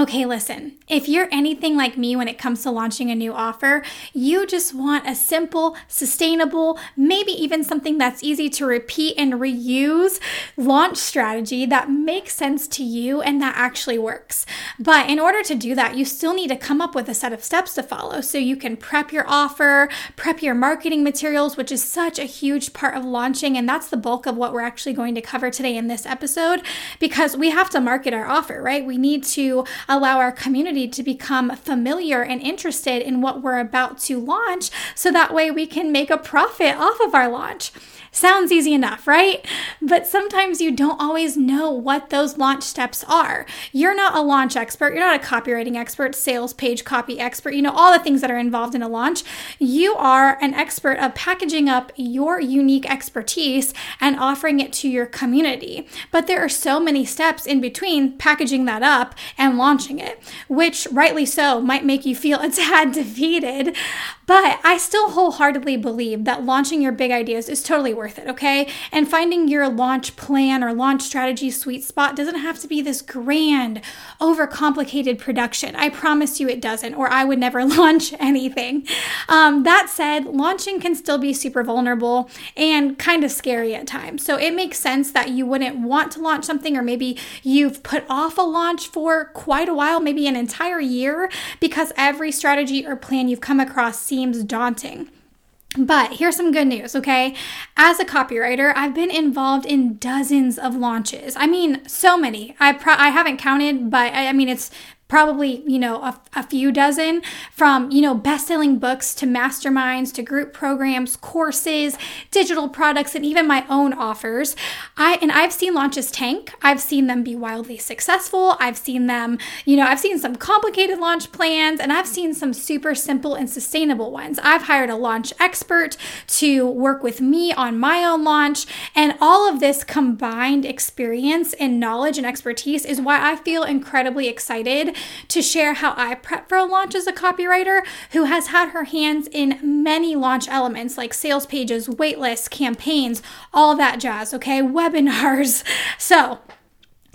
Okay, listen, if you're anything like me when it comes to launching a new offer, you just want a simple, sustainable, maybe even something that's easy to repeat and reuse launch strategy that makes sense to you and that actually works. But in order to do that, you still need to come up with a set of steps to follow so you can prep your offer, prep your marketing materials, which is such a huge part of launching. And that's the bulk of what we're actually going to cover today in this episode because we have to market our offer, right? We need to allow our community to become familiar and interested in what we're about to launch so that way we can make a profit off of our launch. Sounds easy enough, right? But sometimes you don't always know what those launch steps are. You're not a launch expert, you're not a copywriting expert, sales page copy expert, you know, all the things that are involved in a launch. You are an expert of packaging up your unique expertise and offering it to your community. But there are so many steps in between packaging that up and launching it, which rightly so might make you feel a tad defeated. But I still wholeheartedly believe that launching your big ideas is totally worth it, okay? And finding your launch plan or launch strategy sweet spot doesn't have to be this grand, overcomplicated production. I promise you it doesn't, or I would never launch anything. Um, that said, launching can still be super vulnerable and kind of scary at times. So it makes sense that you wouldn't want to launch something, or maybe you've put off a launch for quite a while, maybe an entire year, because every strategy or plan you've come across seems daunting. But here's some good news, okay? As a copywriter, I've been involved in dozens of launches. I mean, so many. I pro- I haven't counted, but I, I mean it's probably you know a, a, few dozen from you know best-selling books to masterminds to group programs courses digital products and even my own offers. I and i've seen launches tank. I've seen them be wildly successful. I've seen them you know i've seen some complicated launch plans and i've seen some super simple and sustainable ones. I've hired a launch expert to work with me on my own launch and all of this combined experience and knowledge and expertise is why i feel incredibly excited to share how I prep for a launch as a copywriter who has had her hands in many launch elements like sales pages, waitlists, campaigns, all that jazz, okay? Webinars. So,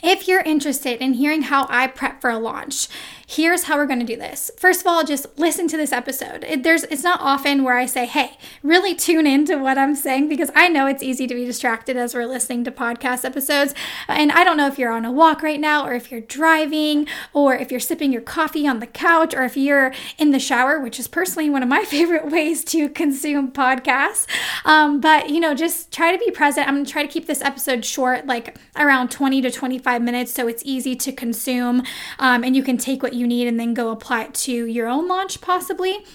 if you're interested in hearing how I prep for a launch, here's how we're going to do this. First of all, just listen to this episode. It, there's it's not often where I say, "Hey, really tune into what I'm saying" because I know it's easy to be distracted as we're listening to podcast episodes. And I don't know if you're on a walk right now or if you're driving or if you're sipping your coffee on the couch or if you're in the shower, which is personally one of my favorite ways to consume podcasts. Um, but, you know, just try to be present. I'm going to try to keep this episode short, like around 20 to 25 minutes so it's easy to consume um, and you can take what you need and then go apply it to your own launch possibly.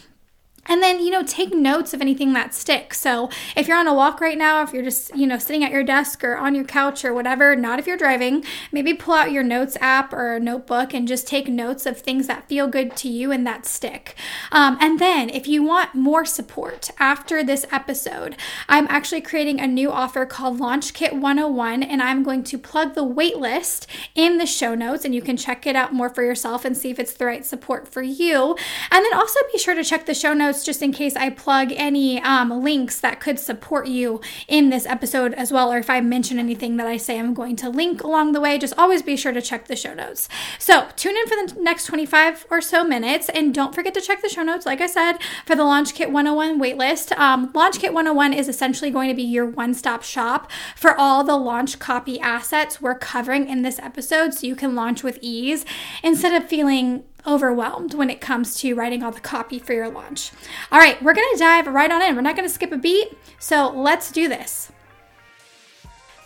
And then, you know, take notes of anything that sticks. So if you're on a walk right now, if you're just, you know, sitting at your desk or on your couch or whatever, not if you're driving, maybe pull out your notes app or a notebook and just take notes of things that feel good to you and that stick. Um, and then if you want more support after this episode, I'm actually creating a new offer called Launch Kit 101, and I'm going to plug the waitlist in the show notes, and you can check it out more for yourself and see if it's the right support for you. And then also be sure to check the show notes notes just in case I plug any um, links that could support you in this episode as well, or if I mention anything that I say I'm going to link along the way, just always be sure to check the show notes. So tune in for the next 25 or so minutes, and don't forget to check the show notes, like I said, for the Launch Kit 101 waitlist. Um, Launch Kit 101 is essentially going to be your one stop shop for all the launch copy assets we're covering in this episode so you can launch with ease instead of feeling overwhelmed when it comes to writing all the copy for your launch. All right, we're going to dive right on in. We're not going to skip a beat. So let's do this.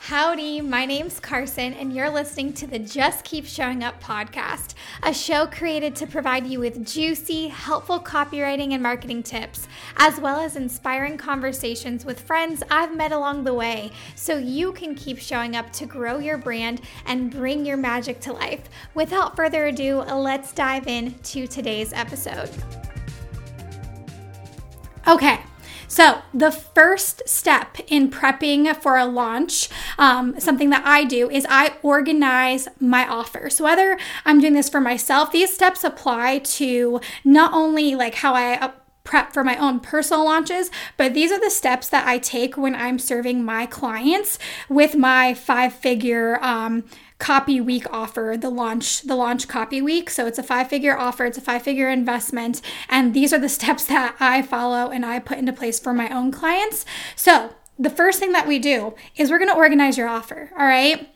Howdy, my name's Carson, and you're listening to the Just Keep Showing Up podcast, a show created to provide you with juicy, helpful copywriting and marketing tips, as well as inspiring conversations with friends I've met along the way, so you can keep showing up to grow your brand and bring your magic to life. Without further ado, let's dive in to today's episode. Okay. So, the first step in prepping for a launch, um, something that I do is I organize my offer. So, whether I'm doing this for myself, these steps apply to not only like how I prep for my own personal launches, but these are the steps that I take when I'm serving my clients with my five figure um, copy week offer the launch the launch copy week. So it's a five figure offer it's a five figure investment and these are the steps that i follow and i put into place for my own clients. So the first thing that we do is we're going to organize your offer all right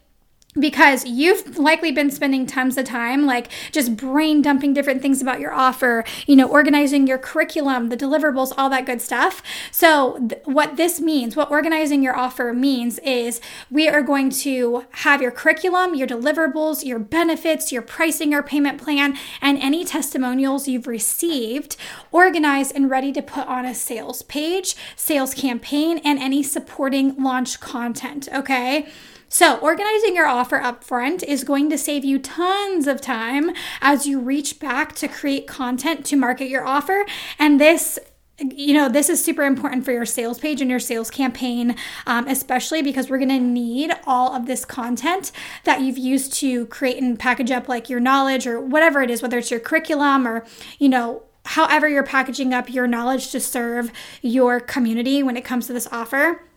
because you've likely been spending tons of time like just brain dumping different things about your offer, you know, organizing your curriculum, the deliverables, all that good stuff. So, th- what this means, what organizing your offer means is we are going to have your curriculum, your deliverables, your benefits, your pricing, your payment plan, and any testimonials you've received organized and ready to put on a sales page, sales campaign, and any supporting launch content, okay? So, organizing your offer up front is going to save you tons of time as you reach back to create content to market your offer. And this you know, this is super important for your sales page and your sales campaign, um, especially because we're going to need all of this content that you've used to create and package up like your knowledge or whatever it is, whether it's your curriculum or, you know, however you're packaging up your knowledge to serve your community when it comes to this offer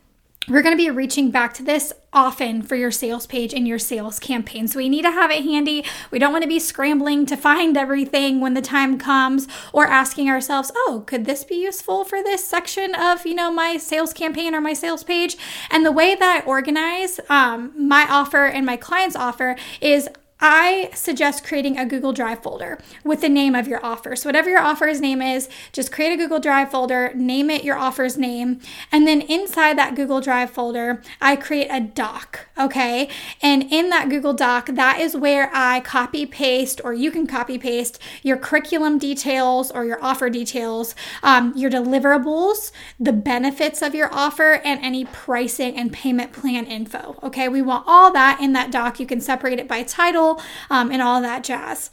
we're going to be reaching back to this often for your sales page and your sales campaign. So we need to have it handy. We don't want to be scrambling to find everything when the time comes or asking ourselves, "Oh, could this be useful for this section of, you know, my sales campaign or my sales page?" And the way that I organize um, my offer and my client's offer is I suggest creating a Google Drive folder with the name of your offer. So, whatever your offer's name is, just create a Google Drive folder, name it your offer's name, and then inside that Google Drive folder, I create a doc, okay? And in that Google Doc, that is where I copy paste, or you can copy paste your curriculum details or your offer details, um, your deliverables, the benefits of your offer, and any pricing and payment plan info, okay? We want all that in that doc. You can separate it by title um, and all that jazz.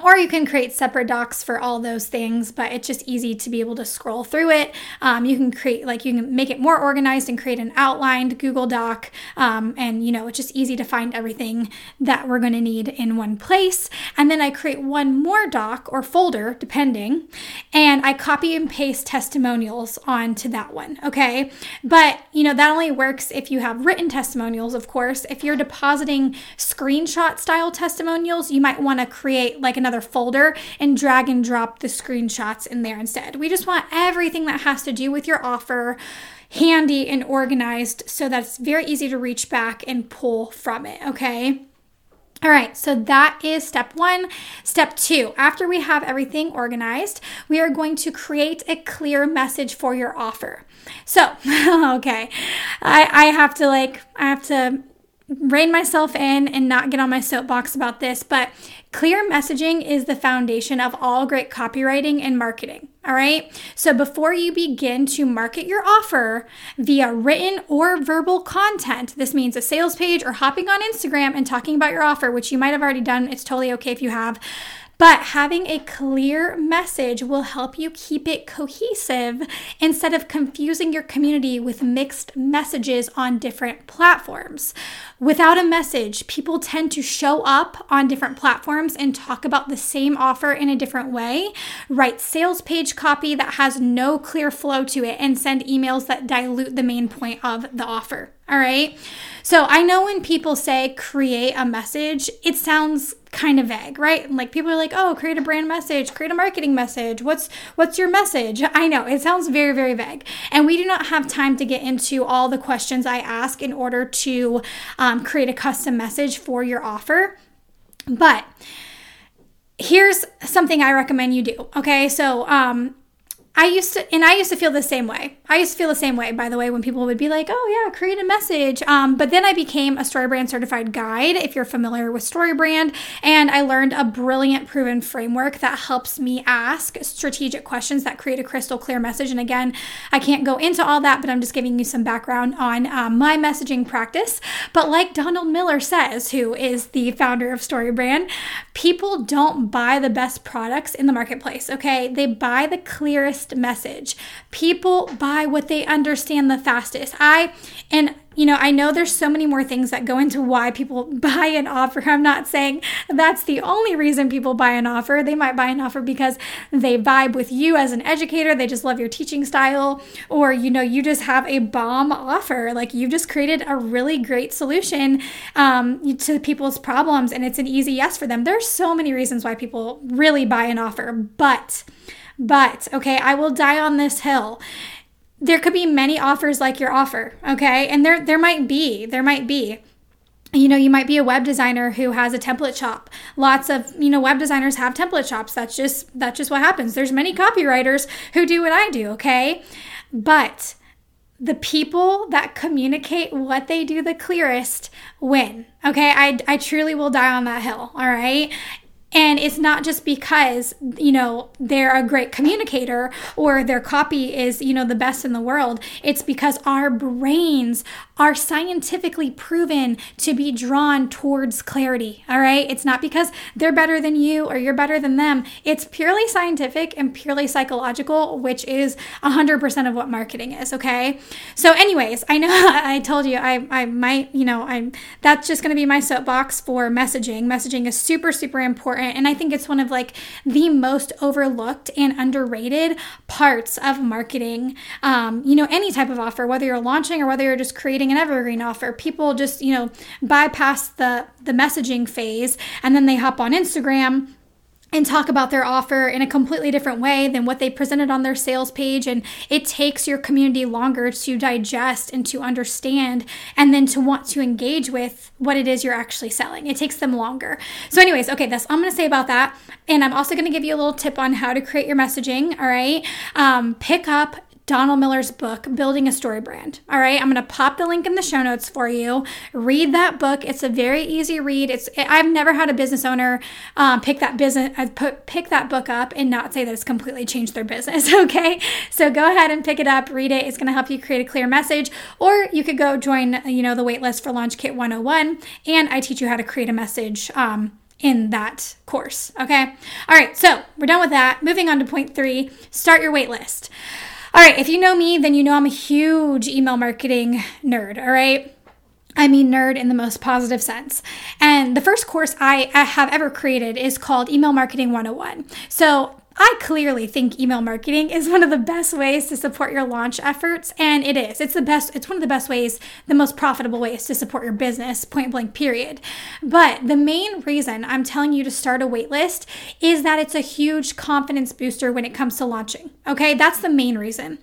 Or you can create separate docs for all those things, but it's just easy to be able to scroll through it. Um, you can create, like, you can make it more organized and create an outlined Google Doc. Um, and, you know, it's just easy to find everything that we're going to need in one place. And then I create one more doc or folder, depending, and I copy and paste testimonials onto that one. Okay. But, you know, that only works if you have written testimonials, of course. If you're depositing screenshot style testimonials, you might want to create like an another folder and drag and drop the screenshots in there instead. We just want everything that has to do with your offer handy and organized so that it's very easy to reach back and pull from it, okay? All right, so that is step one. Step two, after we have everything organized, we are going to create a clear message for your offer. So, okay, I, I have to like, I have to rein myself in and not get on my soapbox about this, but clear messaging is the foundation of all great copywriting and marketing. All right. So before you begin to market your offer via written or verbal content, this means a sales page or hopping on Instagram and talking about your offer, which you might have already done. It's totally okay if you have. But having a clear message will help you keep it cohesive instead of confusing your community with mixed messages on different platforms. Without a message, people tend to show up on different platforms and talk about the same offer in a different way, write sales page copy that has no clear flow to it, and send emails that dilute the main point of the offer. All right. So I know when people say create a message, it sounds kind of vague, right? Like people are like, "Oh, create a brand message, create a marketing message. What's what's your message?" I know it sounds very very vague, and we do not have time to get into all the questions I ask in order to um, create a custom message for your offer, but here's something I recommend you do. Okay, so um, I used to, and I used to feel the same way. I used to feel the same way, by the way, when people would be like, oh, yeah, create a message. Um, but then I became a StoryBrand certified guide, if you're familiar with StoryBrand, and I learned a brilliant proven framework that helps me ask strategic questions that create a crystal clear message. And again, I can't go into all that, but I'm just giving you some background on um, my messaging practice. But like Donald Miller says, who is the founder of StoryBrand, people don't buy the best products in the marketplace, okay? They buy the clearest message. People buy what they understand the fastest. I, and you know, I know there's so many more things that go into why people buy an offer. I'm not saying that's the only reason people buy an offer. They might buy an offer because they vibe with you as an educator, they just love your teaching style, or, you know, you just have a bomb offer. Like you've just created a really great solution um, to people's problems and it's an easy yes for them. There's so many reasons why people really buy an offer, but, but, okay, I will die on this hill. There could be many offers like your offer, okay? And there there might be, there might be. You know you might be a web designer who has a template shop. Lots of you know web designers have template shops. That's just that's just what happens. There's many copywriters who do what i do okay? But the people that communicate what they do the clearest win okay? I, I truly will die on that hill all right and it's not just because, you know, they're a great communicator or their copy is, you know, the best in the world. It's because our brains are scientifically proven to be drawn towards clarity. All right. It's not because they're better than you or you're better than them. It's purely scientific and purely psychological, which is 100% of what marketing is. Okay. So, anyways, I know I told you I, I might, you know, I'm that's just going to be my soapbox for messaging. Messaging is super, super important. And I think it's one of like the most overlooked and underrated parts of marketing. Um, you know, any type of offer, whether you're launching or whether you're just creating an evergreen offer. People just, you know, bypass the the messaging phase and then they hop on Instagram and talk about their offer in a completely different way than what they presented on their sales page. And it takes your community longer to digest and to understand and then to want to engage with what it is you're actually selling. It takes them longer. So, anyways, okay, that's all I'm gonna say about that. And I'm also gonna give you a little tip on how to create your messaging. All right. Um, pick up Donald Miller's book, Building a Story Brand. All right, I'm going to pop the link in the show notes for you. Read that book. It's a very easy read. It's I've never had a business owner um, pick that business uh, put, pick that book up and not say that it's completely changed their business. Okay, so go ahead and pick it up, read it. It's going to help you create a clear message, or you could go join you know the waitlist for Launch Kit 101, and I teach you how to create a message. Um, in that course. Okay. All right. So we're done with that. Moving on to point three start your waitlist. All right, if you know me, then you know I'm a huge email marketing nerd, all right? I mean, nerd in the most positive sense. And the first course I, have ever created is called Email Marketing 101. So I clearly think email marketing is one of the best ways to support your launch efforts. And it is. It's the best, it's one of the best ways, the most profitable ways to support your business, point blank, period. But the main reason I'm telling you to start a waitlist is that it's a huge confidence booster when it comes to launching. Okay, that's the main reason.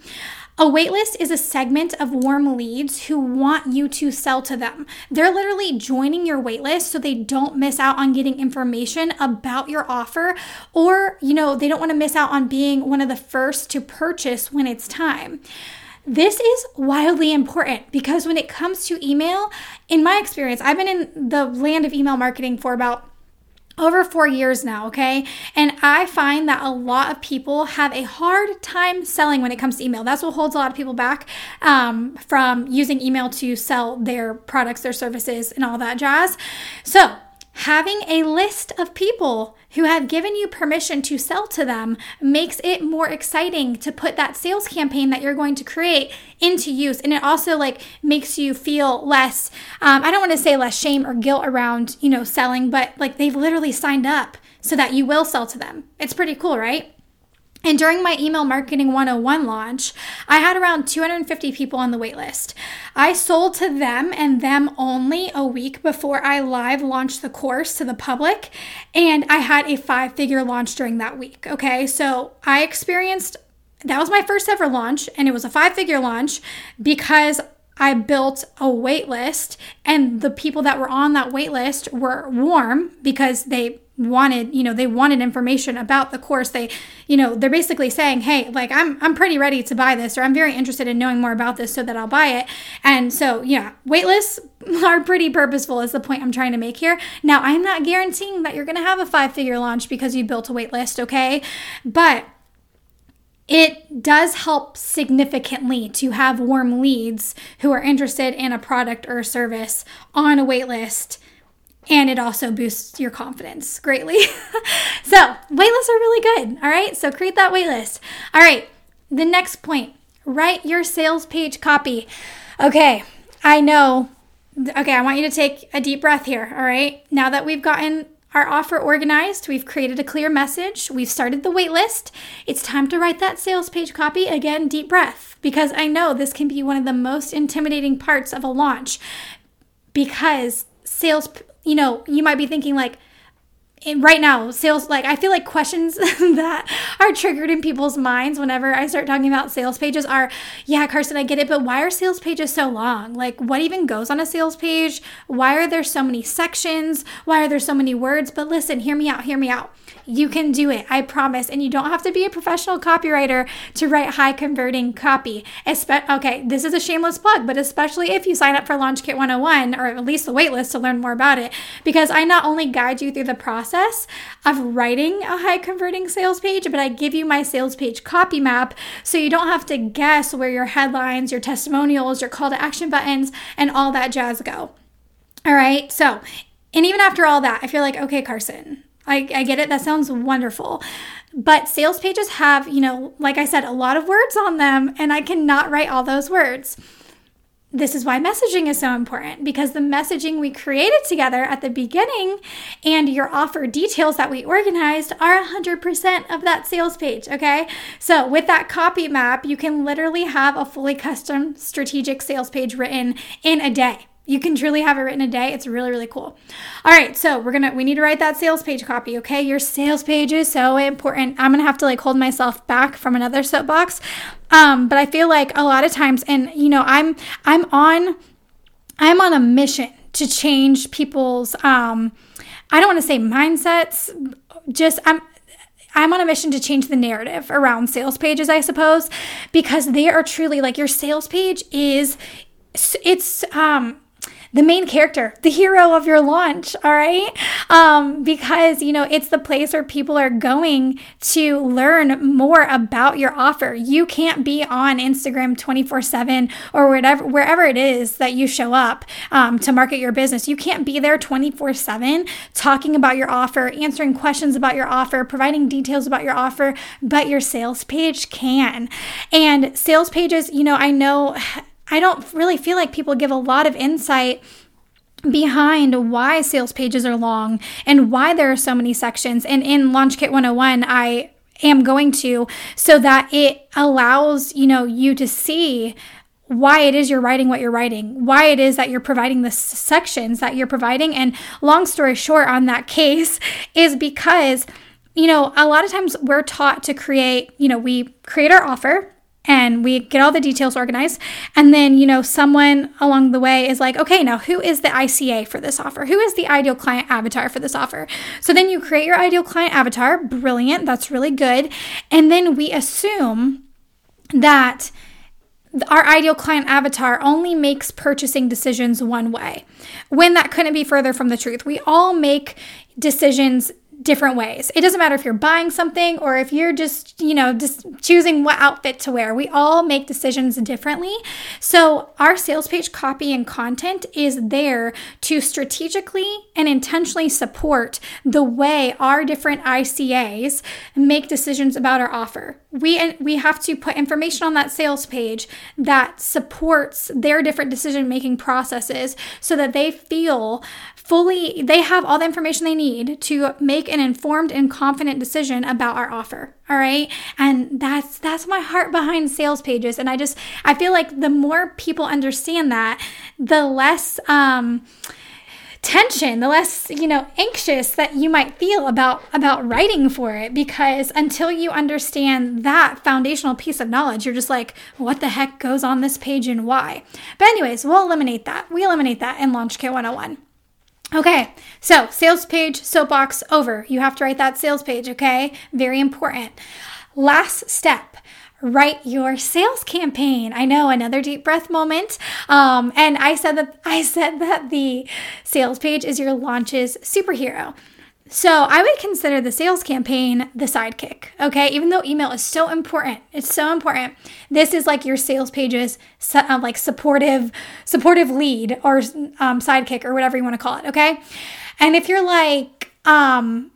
A waitlist is a segment of warm leads who want you to sell to them. They're literally joining your waitlist so they don't miss out on getting information about your offer or, you know, they don't want to miss out on being one of the first to purchase when it's time. This is wildly important because when it comes to email, in my experience, I've been in the land of email marketing for about over four years now, okay? And I find that a lot of people have a hard time selling when it comes to email. That's what holds a lot of people back um, from using email to sell their products, their services, and all that jazz. So, having a list of people who have given you permission to sell to them makes it more exciting to put that sales campaign that you're going to create into use. And it also like makes you feel less um, i don't want to say less shame or guilt around you know selling but like they've literally signed up so that you will sell to them. It's pretty cool right and during my email marketing 101 launch, I had around 250 people on the waitlist. I sold to them and them only a week before I live launched the course to the public, and I had a five figure launch during that week. Okay, so I experienced that was my first ever launch, and it was a five figure launch because I built a wait list, and the people that were on that wait list were warm because they wanted you know they wanted information about the course. They you know they're basically saying hey like i'm i'm pretty ready to buy this or i'm very interested in knowing more about this so that i'll buy it. And so yeah waitlists are pretty purposeful is the point i'm trying to make here. Now i'm not guaranteeing that you're going to have a five figure launch because you built a waitlist okay? But it does help significantly to have warm leads who are interested in a product or a service on a waitlist and it also boosts your confidence greatly. so, waitlists are really good. All right, so create that waitlist. All right, the next point write your sales page copy. Okay, I know. Okay, I want you to take a deep breath here. All right. Now that we've gotten our offer organized, we've created a clear message, we've started the waitlist. it's time to write that sales page copy. Again, deep breath, because I know this can be one of the most intimidating parts of a launch because sales, you know, you might be thinking like, right now sales like i feel like questions that are triggered in people's minds whenever i start talking about sales pages are yeah carson i get it but why are sales pages so long? Like what even goes on a sales page? Why are there so many sections? Why are there so many words? But listen hear me out hear me out. You can do it, I promise. And you don't have to be a professional copywriter to write high converting copy. Espe- okay, this is a shameless plug, but especially if you sign up for Launch Kit 101 or at least the waitlist to learn more about it, because I not only guide you through the process of writing a high converting sales page, but I give you my sales page copy map so you don't have to guess where your headlines, your testimonials, your call to action buttons, and all that jazz go. All right, so and even after all that, I feel like, okay, Carson, I, I get it. That sounds wonderful. But sales pages have, you know, like I said, a lot of words on them, and I cannot write all those words. This is why messaging is so important because the messaging we created together at the beginning and your offer details that we organized are 100% of that sales page. Okay. So, with that copy map, you can literally have a fully custom strategic sales page written in a day. You can truly have it written a day. It's really, really cool. All right, so we're gonna we need to write that sales page copy, okay? Your sales page is so important. I'm gonna have to like hold myself back from another soapbox. Um, but I feel like a lot of times, and you know, I'm I'm on I'm on a mission to change people's um I don't want to say mindsets, just I'm I'm on a mission to change the narrative around sales pages, I suppose, because they are truly like your sales page is it's um the main character, the hero of your launch, all right? Um, because, you know, it's the place where people are going to learn more about your offer. You can't be on Instagram 24 7 or whatever, wherever it is that you show up um, to market your business. You can't be there 24 7 talking about your offer, answering questions about your offer, providing details about your offer, but your sales page can. And sales pages, you know, I know I don't really feel like people give a lot of insight behind why sales pages are long and why there are so many sections. And in Launch Kit 101, I am going to so that it allows, you know, you to see why it is you're writing what you're writing, why it is that you're providing the sections that you're providing. And long story short on that case is because, you know, a lot of times we're taught to create, you know, we create our offer and we get all the details organized. And then, you know, someone along the way is like, okay, now who is the ICA for this offer? Who is the ideal client avatar for this offer? So then you create your ideal client avatar. Brilliant. That's really good. And then we assume that our ideal client avatar only makes purchasing decisions one way when that couldn't be further from the truth. We all make decisions different ways. It doesn't matter if you're buying something or if you're just, you know, just choosing what outfit to wear. We all make decisions differently. So, our sales page copy and content is there to strategically and intentionally support the way our different ICAs make decisions about our offer. We we have to put information on that sales page that supports their different decision making processes so that they feel fully they have all the information they need to make an informed and confident decision about our offer all right and that's that's my heart behind sales pages and i just i feel like the more people understand that the less um tension the less you know anxious that you might feel about about writing for it because until you understand that foundational piece of knowledge you're just like what the heck goes on this page and why but anyways we'll eliminate that we eliminate that in launch kit 101 Okay, so sales page, soapbox over. You have to write that sales page, okay? Very important. Last step write your sales campaign. I know another deep breath moment. Um, and I said that I said that the sales page is your launch's superhero. So I would consider the sales campaign the sidekick, okay? Even though email is so important, it's so important. This is like your sales page's uh, like supportive, supportive lead or um, sidekick or whatever you want to call it, okay? And if you're like, um,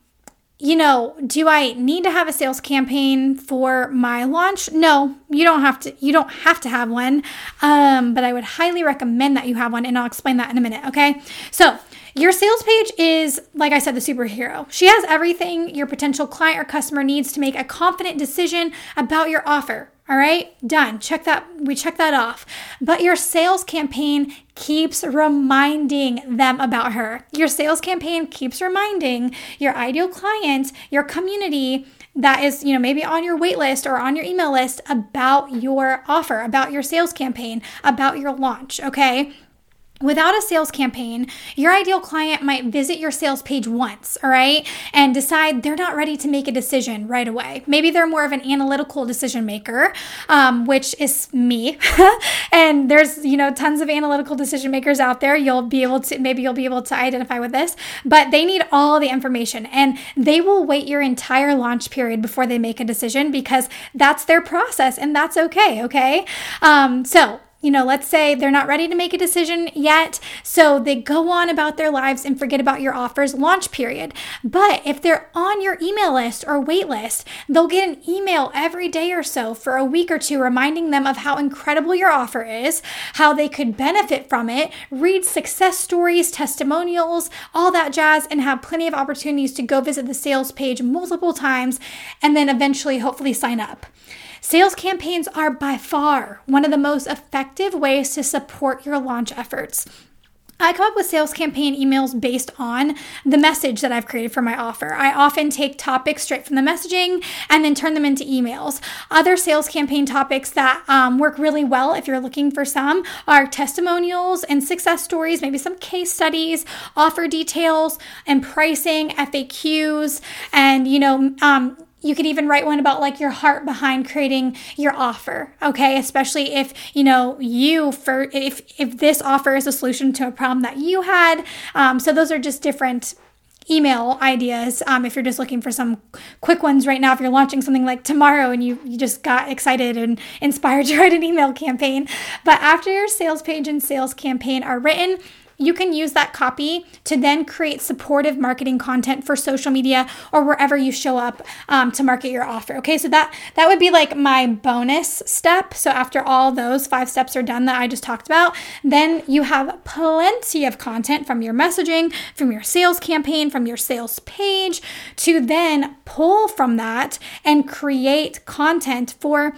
you know, do I need to have a sales campaign for my launch? No, you don't have to. You don't have to have one, um, but I would highly recommend that you have one, and I'll explain that in a minute. Okay, so your sales page is, like I said, the superhero. She has everything your potential client or customer needs to make a confident decision about your offer. All right, done. Check that. We check that off. But your sales campaign keeps reminding them about her. Your sales campaign keeps reminding your ideal client, your community that is, you know, maybe on your wait list or on your email list about your offer, about your sales campaign, about your launch, okay? Without a sales campaign, your ideal client might visit your sales page once, all right, and decide they're not ready to make a decision right away. Maybe they're more of an analytical decision maker, um, which is me. and there's, you know, tons of analytical decision makers out there. You'll be able to, maybe you'll be able to identify with this, but they need all the information and they will wait your entire launch period before they make a decision because that's their process and that's okay, okay? Um, so, you know, let's say they're not ready to make a decision yet, so they go on about their lives and forget about your offer's launch period. But if they're on your email list or wait list, they'll get an email every day or so for a week or two reminding them of how incredible your offer is, how they could benefit from it, read success stories, testimonials, all that jazz, and have plenty of opportunities to go visit the sales page multiple times and then eventually hopefully sign up. Sales campaigns are by far one of the most effective ways to support your launch efforts. I come up with sales campaign emails based on the message that I've created for my offer. I often take topics straight from the messaging and then turn them into emails. Other sales campaign topics that um, work really well, if you're looking for some, are testimonials and success stories, maybe some case studies, offer details, and pricing, FAQs, and you know, um, you could even write one about like your heart behind creating your offer okay? Especially if you know you for if if this offer is a solution to a problem that you had. Um, so those are just different email ideas um, if you're just looking for some quick ones right now if you're launching something like tomorrow and you, you just got excited and inspired to write an email campaign. But after your sales page and sales campaign are written you can use that copy to then create supportive marketing content for social media or wherever you show up um, to market your offer. Okay, so that that would be like my bonus step. So after all those five steps are done that I just talked about, then you have plenty of content from your messaging, from your sales campaign, from your sales page to then pull from that and create content for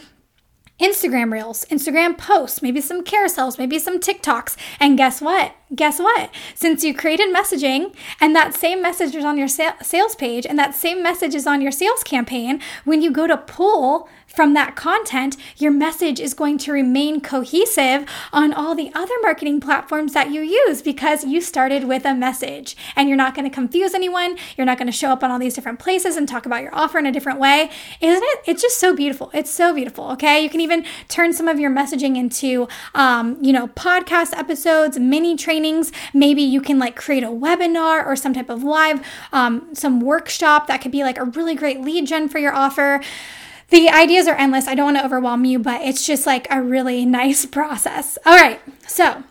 Instagram reels, Instagram posts, maybe some carousels, maybe some TikToks. And guess what? Guess what? Since you created messaging and that same message is on your sales page and that same message is on your sales campaign, when you go to pull from that content, your message is going to remain cohesive on all the other marketing platforms that you use because you started with a message and you're not going to confuse anyone. You're not going to show up on all these different places and talk about your offer in a different way. Isn't it? It's just so beautiful. It's so beautiful. Okay. You can even turn some of your messaging into, um, you know, podcast episodes, mini trainings. Maybe you can like create a webinar or some type of live, um, some workshop that could be like a really great lead gen for your offer the ideas are endless. I don't want to overwhelm you, but it's just like a really nice process. All right. So,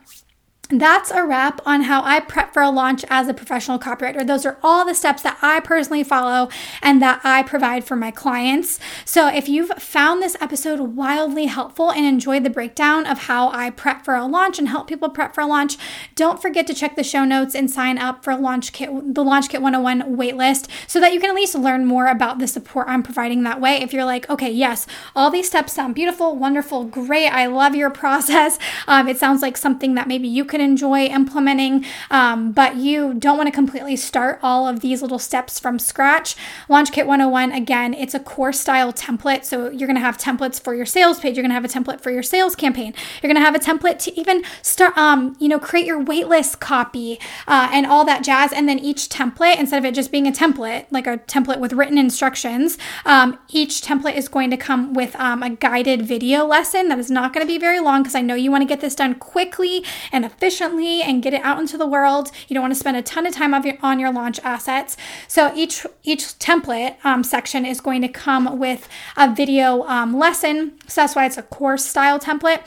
that's a wrap on how I prep for a launch as a professional copywriter. Those are all the steps that I personally follow and that I provide for my clients. So, if you've found this episode wildly helpful and enjoyed the breakdown of how I prep for a launch and help people prep for a launch, don't forget to check the show notes and sign up for Launch Kit, the Launch Kit 101 waitlist so that you can at least learn more about the support I'm providing that way. If you're like, okay, yes, all these steps sound beautiful, wonderful, great, I love your process. Um, it sounds like something that maybe you enjoy implementing, um, but you don't want to completely start all of these little steps from scratch. Launch Kit 101, again, it's a course style template. So you're going to have templates for your sales page. You're going to have a template for your sales campaign. You're going to have a template to even start, um, you know, create your waitlist copy uh, and all that jazz. And then each template, instead of it just being a template, like a template with written instructions, um, each template is going to come with um, a guided video lesson that is not going to be very long because I know you want to get this done quickly and efficiently efficiently and get it out into the world. You don't want to spend a ton of time your, on your launch assets. So each each template um, section is going to come with a video um, lesson. So that's why it's a course style template.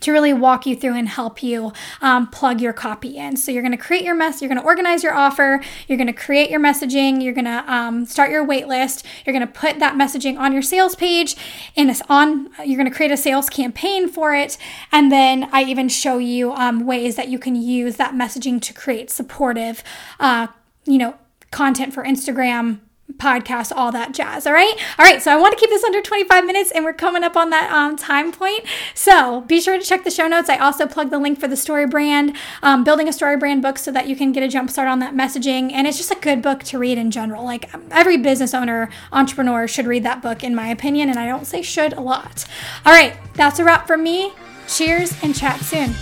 To really walk you through and help you um, plug your copy in. So you're going to create your mess, you're going to organize your offer, you're going to create your messaging, you're going to um, start your wait list, you're going to put that messaging on your sales page, and it's on. You're going to create a sales campaign for it, and then I even show you um, ways that you can use that messaging to create supportive, uh, you know, content for Instagram podcast, all that jazz. All right. All right. So I want to keep this under 25 minutes and we're coming up on that um, time point. So be sure to check the show notes. I also plug the link for the story brand, um, building a story brand book so that you can get a jump start on that messaging. And it's just a good book to read in general. Like um, every business owner, entrepreneur should read that book, in my opinion. And I don't say should a lot. All right. That's a wrap for me. Cheers and chat soon.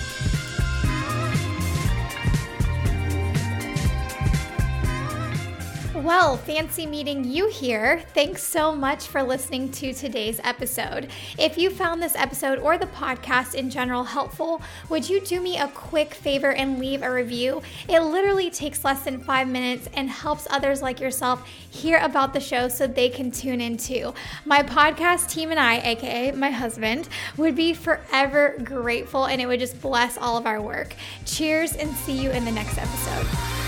Well, fancy meeting you here. Thanks so much for listening to today's episode. If you found this episode or the podcast in general helpful, would you do me a quick favor and leave a review? It literally takes less than five minutes and helps others like yourself hear about the show so they can tune in too. My podcast team and I, aka my husband, would be forever grateful and it would just bless all of our work. Cheers and see you in the next episode.